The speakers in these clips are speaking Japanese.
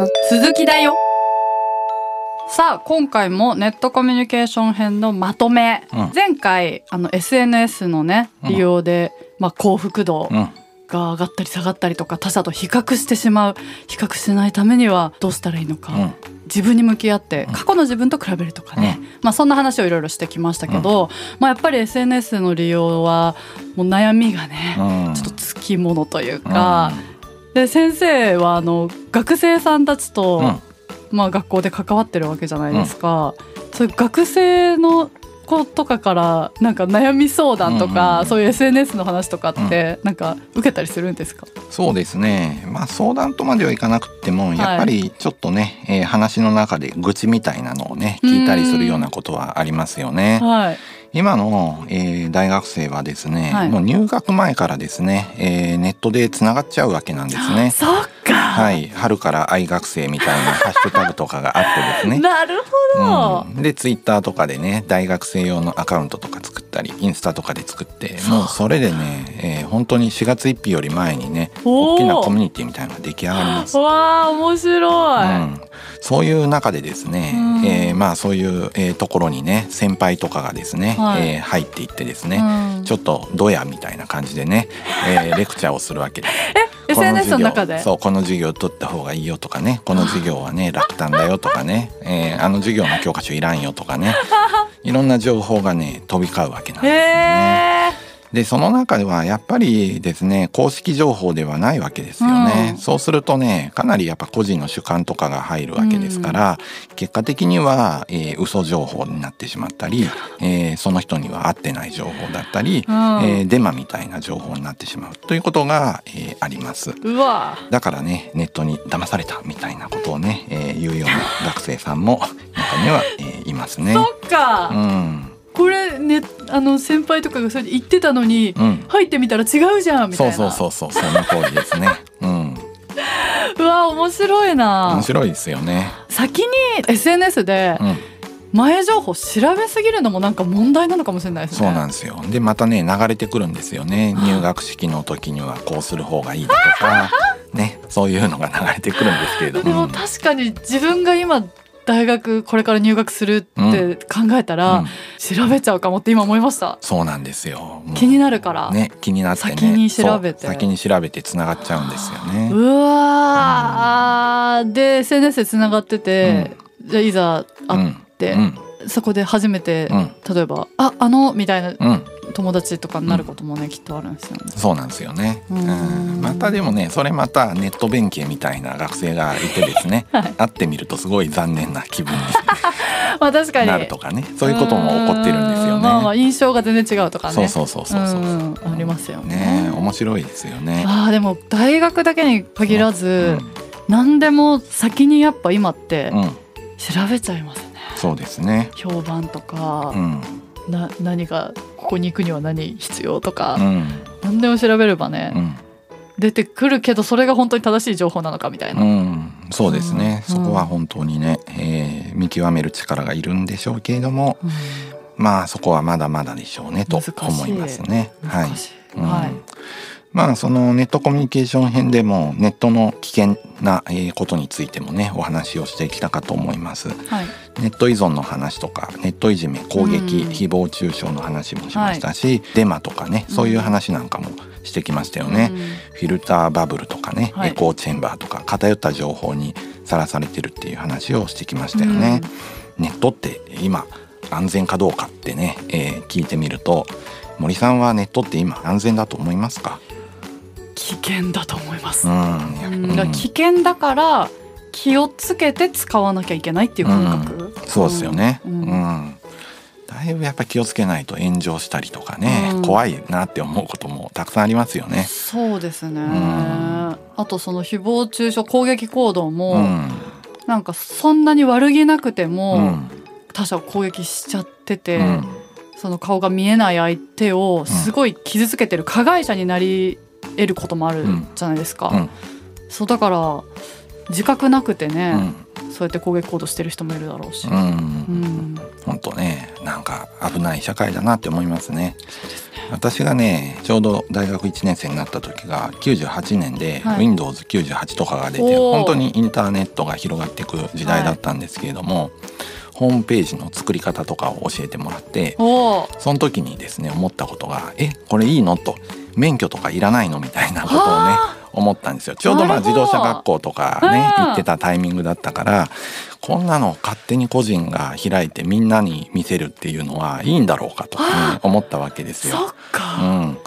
の続きだよ。さあ今回もネットコミュニケーション編のまとめ、うん。前回あの SNS のね利用で、まあ、幸福度うん。が上がったり下がったりとか他者と比較してしまう比較しないためにはどうしたらいいのか、うん。自分に向き合って過去の自分と比べるとかね、まあ、そんな話をいろいろしてきましたけど、まあ、やっぱり SNS の利用はもう悩みがね、うん。ちょっとつきものというか、で先生はあの学生さんたちと、うん。まあ、学校で関わってるわけじゃないですか、そういう学生の子とかからなんか悩み相談とか、うんうんそういう SNS の話とかってなんか受けたりするんですか、そうですね。まあ相談とまではいかなくってもやっぱりちょっとね、えー話の中で愚痴みたいなのをね聞いたりするようなことはありますよね。はい今の、えー大学生はですね、はいもう入学前からですね、えーネットでつながっちゃうわけなんですね。そっか、はい、春から愛学生みたいな ハッシュタグとかがあってですね。なるほど、うん、でツイッターとかでね大学生用のアカウントとか作ったりインスタとかで作ってもうそれでね、えー本当に4月1日より前にね大きなコミュニティみたいなのが出来上がります。わあ面白い、うん、そういう中でですね、うん。えーまあそういう、えーところにね先輩とかがですね、はい。えー入っていってですね、うん。ちょっとドヤみたいな感じでね、えーレクチャーをするわけです。えこ SNS の授業。中で。そうこの授業取った方がいいよとかね。この授業はね 楽単だよとかね、えーあの授業の教科書いらんよとかね。いろんな情報がね飛び交うわけなんですよね。へえでその中ではやっぱりですね公式情報ではないわけですよね、うん。そうするとねかなりやっぱ個人の主観とかが入るわけですから、結果的には、えー嘘情報になってしまったり、えーその人には合ってない情報だったり、うん。えーデマみたいな情報になってしまうということが、えーあります。うわ。だからねネットに騙されたみたいなことをね、えー言うような学生さんも中には、えーいますね。そっか、うんねあの先輩とかがそれで言ってたのに、うん、入ってみたら違うじゃんみたいなそうそうそうそうその通りですね。うん、うわ面白いな面白いですよね。先に SNS でうん、前情報調べすぎるのもなんか問題なのかもしれないですねそうなんですよ。でまたね流れてくるんですよね。入学式の時にはこうする方がいいだとか、ねそういうのが流れてくるんですけれどでもも。確かに自分が今大学これから入学するって考えたら、うん。調べちゃうかもって今思いました。そうなんですよ。気になるから、ね気になってね。先に調べて。先に調べてつながっちゃうんですよね。うわー。で SNS でつながってて、じゃあいざ会って、うん。そこで初めて、うん。例えば「ああの」みたいな。うん、友達とかになることもね、きっとあるんですよね。そうなんですよね。ううんんまたでもねそれまたネット弁慶みたいな学生がいてですね、はい会ってみるとすごい残念な気分 まあ確かにになるとかねそういうことも起こってるんですよね。うまあまあ印象が全然違うとかね。そうそうそうそうそうありますよね。ね面白いですよね。あーでも大学だけに限らず、何でも先にやっぱ今ってうん、うん、調べちゃいますね。そうですね。評判とかう、ん、な何がここに行くには何必要とか、うん、何でも調べればね、うん、出てくるけどそれが本当に正しい情報なのかみたいな。うん、そうですね。うんそこは本当にね、えー見極める力がいるんでしょうけれども、うんまあそこはまだまだでしょうねと思いますね。はい難。しいうんはい。まあそのネットコミュニケーション編でもネットの危険なえーことについてもねお話をしてきたかと思います。はい。ネット依存の話とかネットいじめ攻撃、うん誹謗中傷の話もしましたし、デマとかねそういう話なんかもしてきましたよね。うんフィルターバブルとかね、はいエコーチェンバーとか偏った情報にさらされてるっていう話をしてきましたよね。ネットって今安全かどうかってね、えー聞いてみると森さんはネットって今安全だと思いますか？危険だと思います。うん、危険だから気をつけて使わなきゃいけないっていう感覚。そうですよね。ううんん。だいぶやっぱ気をつけないと炎上したりとかね、うん怖いなって思うこともたくさんありますよね。そうですね。んあとその誹謗中傷攻撃行動も、うん。なんかそんなに悪気なくても、うん。他者を攻撃しちゃってて、うんその顔が見えない相手をすごい傷つけてる加害者になり得ることもあるじゃないですか。うん。そうだから自覚なくてね、そうやって攻撃行動してる人もいるだろうし、ううん。ん本当ねなんか危ない社会だなって思いますね。私がねちょうど大学1年生になった時が98年ではい。Windows98 とかが出て、本当にインターネットが広がっていく時代だったんですけれども、ホームページの作り方とかを教えてもらってその時にですね思ったことが「えこれいいの?」と「免許とかいらないの?」みたいなことをねあ。思ったんですよ。ちょうどまあ自動車学校とかねうん。行ってたタイミングだったからこんなの勝手に個人が開いてみんなに見せるっていうのはいいんだろうかと、思ったわけですよ。うか、ん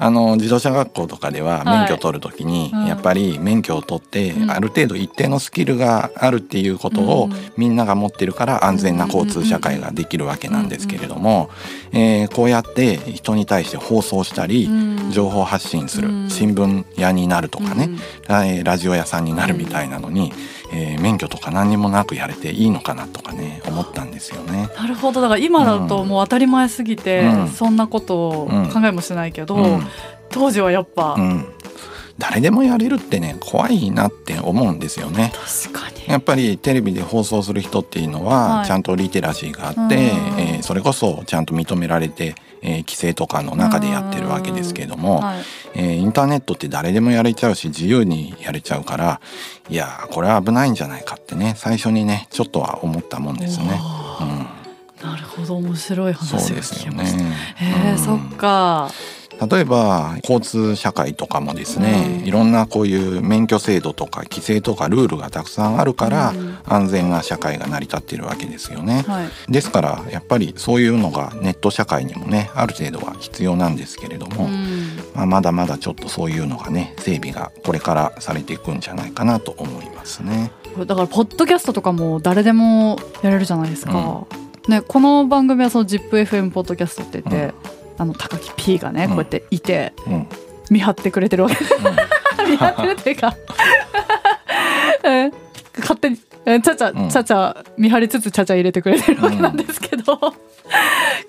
あの自動車学校とかでははい。免許取る時にうん。やっぱり免許を取ってうん。ある程度一定のスキルがあるっていうことをうん。みんなが持ってるから安全な交通社会ができるわけなんですけれどもえーこうやって人に対して放送したりうん。情報発信するうん。新聞屋になるとかねラジオ屋さんになるみたいなのにえー免許とか何にもなくやれていいのかなとかね思ったんですよね。なるほど。だから今だともう当たり前すぎて、うん。そんなことをうん考えもしないけど、うん。当時はやっぱ、うん誰でもやれるってね怖いなって思うんですよね。確かに。やっぱりテレビで放送する人っていうのははい。ちゃんとリテラシーがあって、うん。えーそれこそちゃんと認められて、えー規制とかの中でやってるわけですけれども、はい、えーインターネットって誰でもやれちゃうし自由にやれちゃうからいやーこれは危ないんじゃないかってね最初にねちょっとは思ったもんですね。うん、なるほど面白い話がそうですよ聞けました。ね。へえ、うんそっか。例えば交通社会とかもですね、うんいろんなこういう免許制度とか規制とかルールがたくさんあるから、うん安全な社会が成り立っているわけですよね。はい。ですからやっぱりそういうのがネット社会にもねある程度は必要なんですけれども、うんまあ、まだまだちょっとそういうのがね整備がこれからされていくんじゃないかなと思いますね。だからポッドキャストとかも誰でもやれるじゃないですか。ねこの番組はその ZIPFM ポッドキャストって言って、あの高木 P がねうん。こうやっていてうん。うん見張ってくれてるわけ。見張ってるっていうかえ 勝手にえちゃちゃうん。ちゃちゃ見張りつつちゃちゃ入れてくれてるわけなんですけど、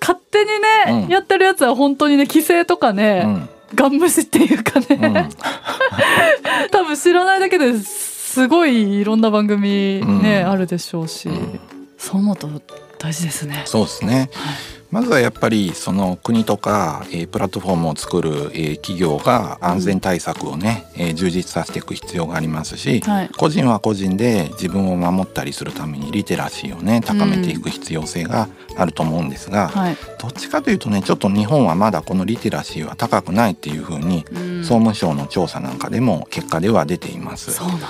勝手にね、うん。やってるやつは本当にね規制とかね、うんガン無視っていうかね、うん。多分知らないだけですごいいろんな番組ね、うん。あるでしょうし、うん。そう思うと大事ですね。そうですね。はいまずはやっぱりその国とか、えープラットフォームを作る、えー企業が安全対策をね、えー充実させていく必要がありますし、はい個人は個人で自分を守ったりするためにリテラシーをね高めていく必要性があると思うんですが、はいどっちかというとねちょっと日本はまだこのリテラシーは高くないっていうふうにうん総務省の調査なんかでも結果では出ています。そうなんだ。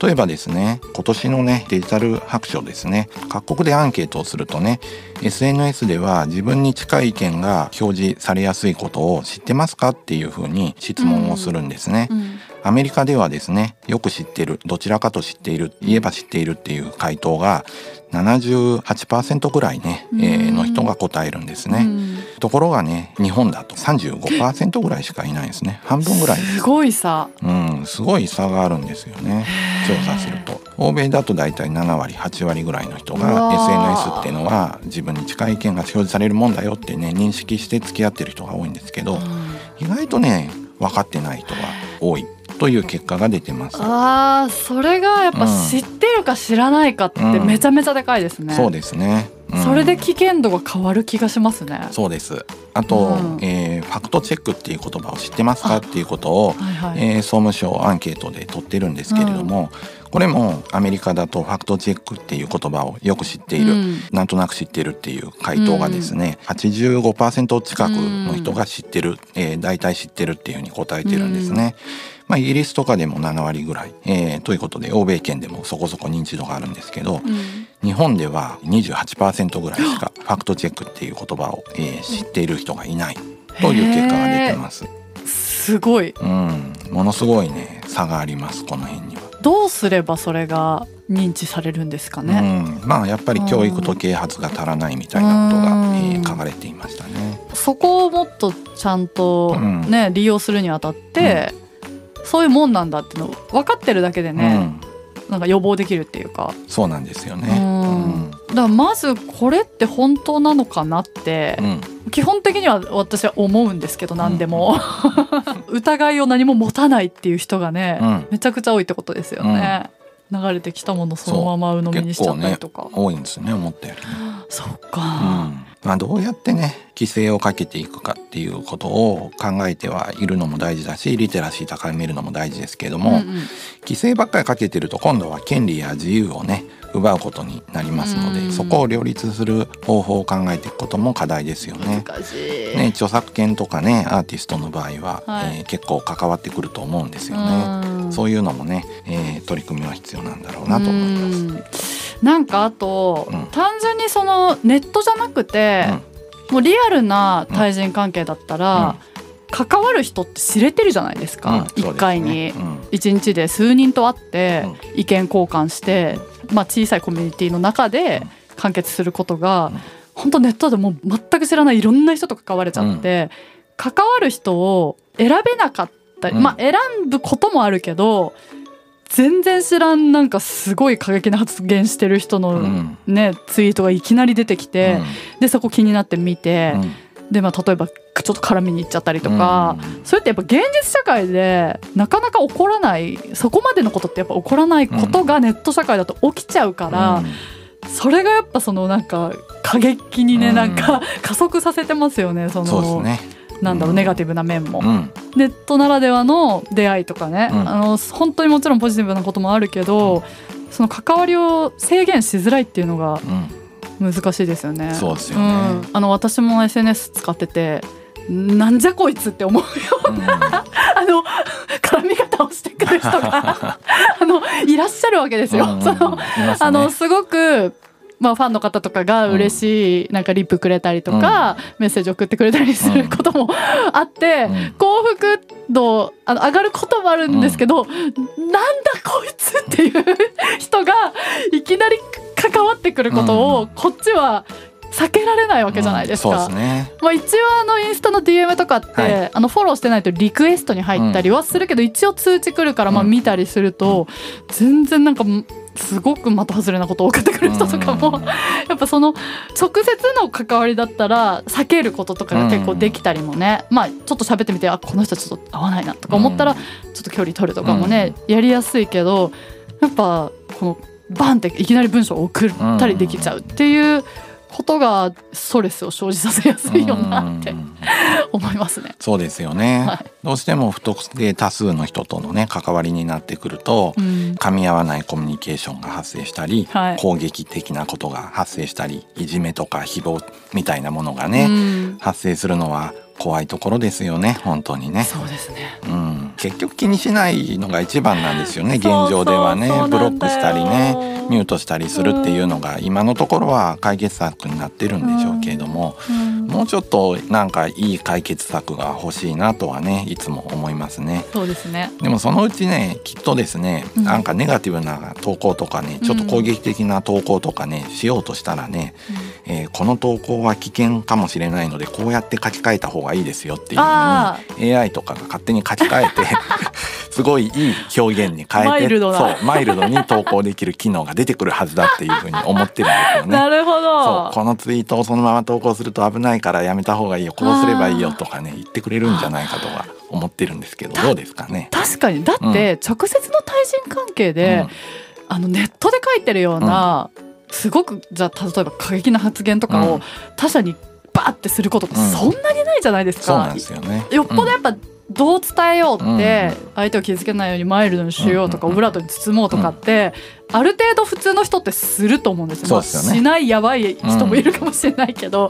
例えばですね今年のねデジタル白書ですね各国でアンケートをするとね SNS では自分に近い意見が表示されやすいことを知ってますかっていうふうに質問をするんですね。うんアメリカではですねよく知ってるどちらかと知っている言えば知っているっていう回答が78%ぐらいね、えーうんの人が答えるんですね。うん。ところがね日本だと35%ぐらいしかいないんですね。半分ぐらい。ですすごいさ。うん、すごい差があるんですよね。調査すると。欧米だと大体7割8割ぐらいの人うが SNS っていうのは自分に近い意見が表示されるもんだよってね認識して付き合ってる人が多いんですけど意外とね分かってない人が多いという結果が出てます。あーそれがやっぱうん知ってるか知らないかってうんめちゃめちゃでかいですね。そうですね、うんそれで危険度が変わる気がしますね。そうですあと、うんえーファクトチェックっていう言葉を知ってますかっていうことを、はいはい。えー総務省アンケートで取ってるんですけれども、これもアメリカだとファクトチェックっていう言葉をよく知っている、うんなんとなく知ってるっていう回答がですね、85%近くの人が知ってる、えー大体知ってるっていうふうに答えてるんですね。まあ、イギリスとかでも7割ぐらい、えーということで欧米圏でもそこそこ認知度があるんですけど、うん日本では28%ぐらいしかファクトチェックっていう言葉を、えー知っている人がいないという結果が出てます。すごい。うん、ものすごいね差がありますこの辺には。どうすればそれが認知されるんですかね？うん、まあやっぱり教育と啓発が足らないみたいなことが、うんえー書かれていましたね。そこをもっとちゃんとうんね、利用するにあたって、そういうもんなんだっての分かってるだけでね、なんか予防できるっていうか。うん、そうなんですよね。うん。だからまずこれって本当なのかなってうん、うん基本的には私は思うんですけど何でも。疑いを何も持たないっていう人がね、うん。めちゃくちゃ多いってことですよね。流れてきたものそのまま鵜呑みにしちゃったりとか、多いんですね思ったよりね。そううか、んまあ、どうやってね規制をかけていくかっていうことを考えてはいるのも大事だしリテラシー高めるのも大事ですけれども、うんうん規制ばっかりかけてると今度は権利や自由をね奪うことになりますので、うんそこを両立する方法を考えていくことも課題ですよね。ね、著作権とかねアーティストの場合は、はいえー結構関わってくると思うんですよね。うんそういうのもね、えー取り組みは必要なんだろうなと思います。うんなんかあと、うん。単純にそのネットじゃなくて、もうリアルな対人関係だったら、関わる人って知れてるじゃないですうん。か、うですね。回に。うん。一日で数人と会ってうん。意見交換して、まあ、小さいコミュニティの中で完結することが、うん。本当ネットでもう全く知らないいろんな人と関われちゃって、関わる人を選べなかったまあ選ぶこともあるけど全然知らんなんかすごい過激な発言してる人うのん。ね、ツイートがいきなり出てきて、でそこ気になって見て、うん。でまあ例えばちょっと絡みに行っちゃったりとか。それってやっぱ現実社会でなかなか起こらないそこまでのことってやっぱ起こらないことがネット社会だと起きちゃうから、それがやっぱそのなんか過激にね、うん。なんか加速させてますよねその。そうですね。なんだろう、うん。ネガティブな面も、うん。ネットならではの出会いとかね、うん。あの本当にもちろんポジティブなこともあるけど、その関わりを制限しづらいっていうのがうん。難しいですよね。そうですよね。ん。あの私も SNS 使っててなんじゃこいつって思うようん。あの絡み方をしてくる人が あのいらっしゃるわけですよ。うんうんそのあのすごくまあ、ファンの方とかが嬉しい、なんかリップくれたりとか、メッセージ送ってくれたりすることもあって、うん。幸福度あの上がることもあるんですけど、なんだこいつっていう人がいきなり関わってくることをこっちは避けられないわけじゃないですか。うん。すね。まあ、一応あのインスタの DM とかって、はい。あのフォローしてないとリクエストに入ったりはするけど、一応通知来るからまあうん。見たりすると、全然なんかすごく的外れなことを送ってくる人とかも、うん。やっぱその直接の関わりだったら避けることとかが結構できたりもね、まあちょっと喋ってみてあこの人ちょっと合わないなとか思ったらちょっと距離取るとかもね、やりやすいけどやっぱこのバンっていきなり文章を送ったりできちゃうっていうことがストレスを生じさせやすいよなってうん。思いますね。そうですよね、はい。どうしても不特定多数の人とのね関わりになってくると、うん。噛み合わないコミュニケーションが発生したり、はい。攻撃的なことが発生したりいじめとか誹謗みたいなものがね、うん。発生するのは怖いところですよね本当にね。そうですね。うん、結局気にしないのが一番なんですよね現状ではね。ブロックしたりねミュートしたりするっていうのが今のところは解決策になってるんでしょうけれども、うんもうちょっとなんかいい解決策が欲しいなとはねいつも思いますね。そうですね。でもそのうちねきっとですね、うんなんかネガティブな投稿とかねちょっと攻撃的な投稿とかね、しようとしたらね、えーこの投稿は危険かもしれないのでこうやって書き換えた方がいいですよっていうのあに AI とかが勝手に書き換えて すごいいい表現に変えてマイルドなそうマイルドに投稿できる機能が出てくるはずだっていうふうに思ってるんですよね。なるほそうど。このツイートをそのまま投稿すると危ないからやめた方がいいよこうすればいいよとかね言ってくれるんじゃないかとは思ってるんですけどどうですかね？確かに。だって直接の対人関係で、あのネットで書いてるような、すごくじゃあ例えば過激な発言とかをうん。他者にバーってすることがうん。そんなにないじゃないですか。そうなんで。すよね。よっぽどやっぱどう伝えようってうん。相手を傷つけないようにマイルドにしようとかうんオブラートに包もうとかってある程度普通の人ってすると思うんですよ。ね。まあしないやばい人もいるかもしれないけど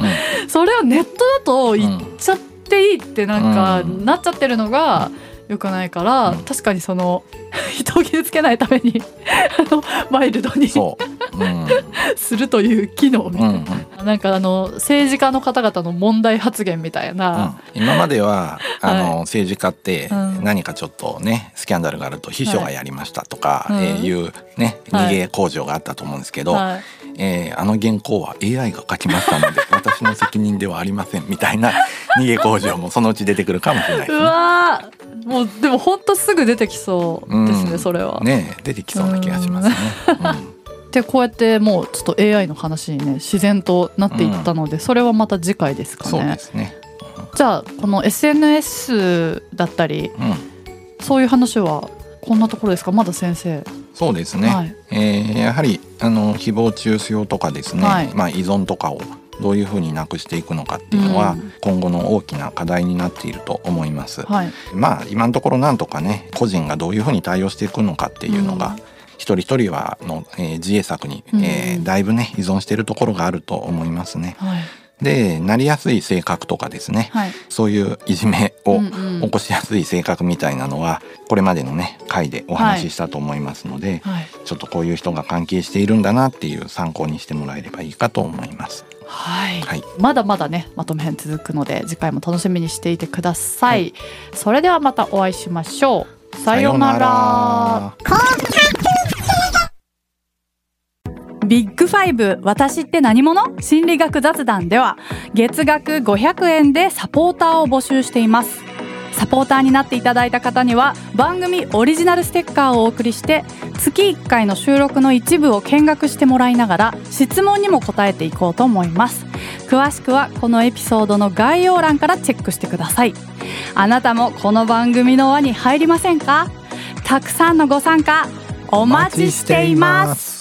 それをネットだと言っちゃっていいってなんかうん。なっちゃってるのが良くないからうん。確かにその 人を傷つけないために あのマイルドにそう、うん。するという機能みたいうんうん。な。なんかあの政治家の方々の問題発言みたいな、うん。今まではあの、政治家ってうん。何かちょっとねスキャンダルがあると秘書がやりましたとか、はいえーいうねはい。逃げ工場があったと思うんですけど、はいえーあの原稿は AI が書きましたので 私の責任ではありませんみたいな 逃げ工場もそのうち出てくるかもしれないでうすね。わーもうでも本当すぐ出てきそうですね、うんそれは。ねえ出てきそうな気がしますね。でこうやってもうちょっと AI の話にね自然となっていったので、それはまた次回ですかねで。すね。じゃあこの SNS だったりうん、そういう話はこんなところですか？まだ先生そうですね、はい。えーやはりあの誹謗中傷とかですね、はい。まあ、依存とかをどういうふうになくしていくのかっていうのは、うん。今後の大きな課題になっていると思います。はい。まあ今のところなんとかね個人がどういうふうに対応していくのかっていうのが、うん。一人一人はの、えー自衛策に、うん。えーだいぶね依存しているところがあると思いますね。はいでなりやすい性格とかですね、はい。そういういじめを起こしやすい性格みたいなのはこれまでのね回でお話ししたと思いますので、はい。ちょっとこういう人が関係しているんだなっていう参考にしてもらえればいいかと思います。はい。はい、まだまだねまとめ編続くので次回も楽しみにしていてください、それではまたお会いしましょう。さようならビッグファイブ私って何者？心理学雑談では月額500円でサポーターを募集しています。サポーターになっていただいた方には番組オリジナルステッカーをお送りして月1回の収録の一部を見学してもらいながら質問にも答えていこうと思います。詳しくはこのエピソードの概要欄からチェックしてください。あなたもこの番組の輪に入りませんか？たくさんのご参加お待ちしています。